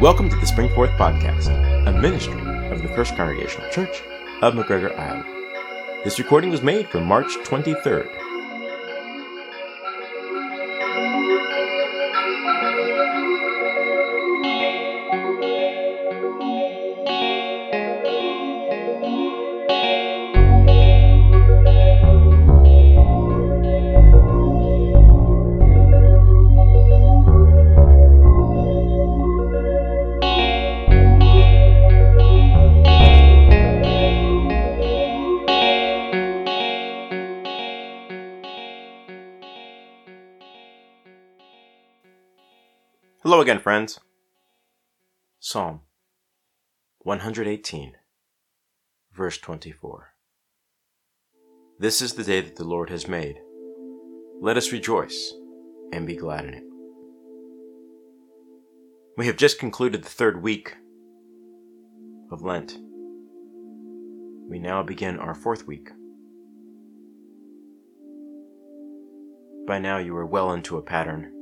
Welcome to the Springforth Podcast, a ministry of the First Congregational Church of McGregor, Iowa. This recording was made for March 23rd. Hello again, friends. Psalm 118, verse 24. This is the day that the Lord has made. Let us rejoice and be glad in it. We have just concluded the third week of Lent. We now begin our fourth week. By now, you are well into a pattern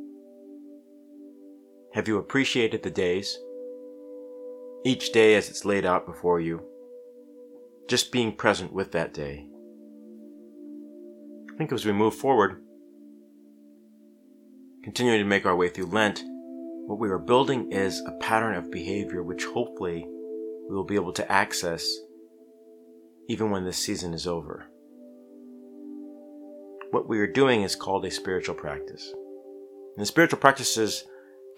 have you appreciated the days? Each day as it's laid out before you. Just being present with that day. I think as we move forward, continuing to make our way through Lent, what we are building is a pattern of behavior which hopefully we will be able to access even when this season is over. What we are doing is called a spiritual practice. And the spiritual practices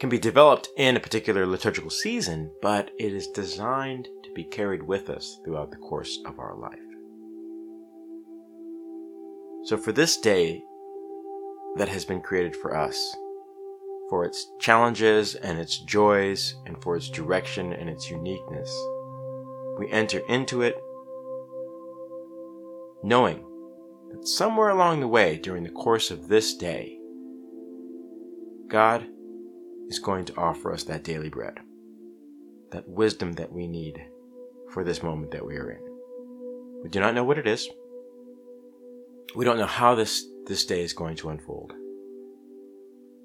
can be developed in a particular liturgical season, but it is designed to be carried with us throughout the course of our life. So, for this day that has been created for us, for its challenges and its joys, and for its direction and its uniqueness, we enter into it knowing that somewhere along the way during the course of this day, God is going to offer us that daily bread, that wisdom that we need for this moment that we are in. We do not know what it is. We don't know how this, this day is going to unfold.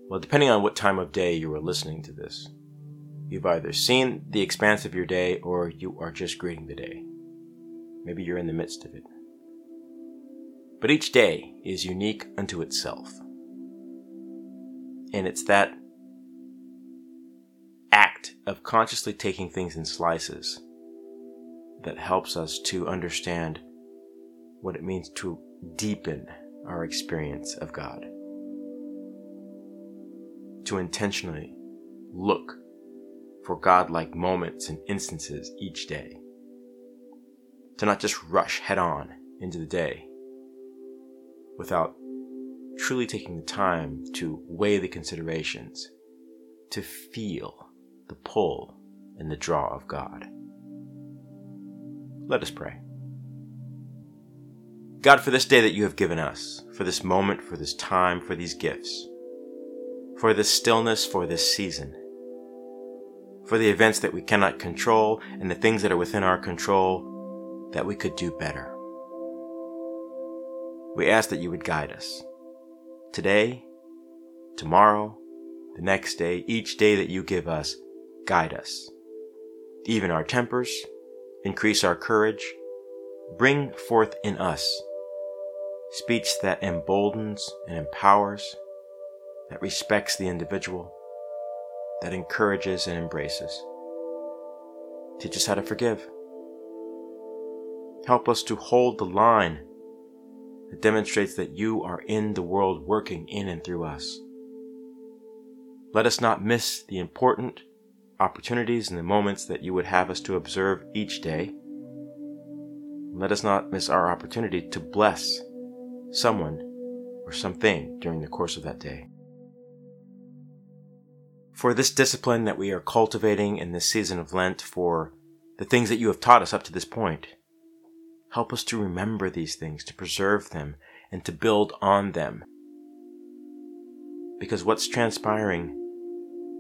Well, depending on what time of day you are listening to this, you've either seen the expanse of your day or you are just greeting the day. Maybe you're in the midst of it. But each day is unique unto itself. And it's that of consciously taking things in slices that helps us to understand what it means to deepen our experience of God. To intentionally look for God-like moments and instances each day. To not just rush head on into the day without truly taking the time to weigh the considerations, to feel the pull and the draw of God. Let us pray. God, for this day that you have given us, for this moment, for this time, for these gifts, for this stillness, for this season, for the events that we cannot control and the things that are within our control that we could do better. We ask that you would guide us today, tomorrow, the next day, each day that you give us guide us. Even our tempers, increase our courage, bring forth in us speech that emboldens and empowers, that respects the individual, that encourages and embraces. Teach us how to forgive. Help us to hold the line that demonstrates that you are in the world working in and through us. Let us not miss the important opportunities and the moments that you would have us to observe each day. Let us not miss our opportunity to bless someone or something during the course of that day. For this discipline that we are cultivating in this season of Lent, for the things that you have taught us up to this point, help us to remember these things, to preserve them, and to build on them. Because what's transpiring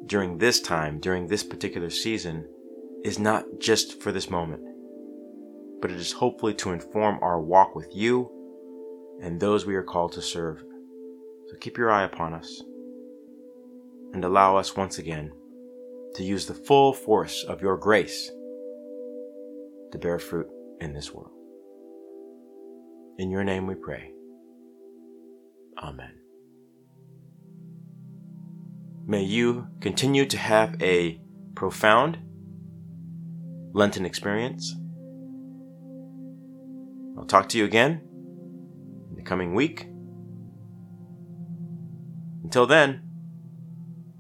during this time, during this particular season, is not just for this moment, but it is hopefully to inform our walk with you and those we are called to serve. So keep your eye upon us and allow us once again to use the full force of your grace to bear fruit in this world. In your name we pray. Amen. May you continue to have a profound Lenten experience. I'll talk to you again in the coming week. Until then,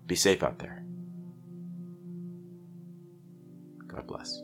be safe out there. God bless.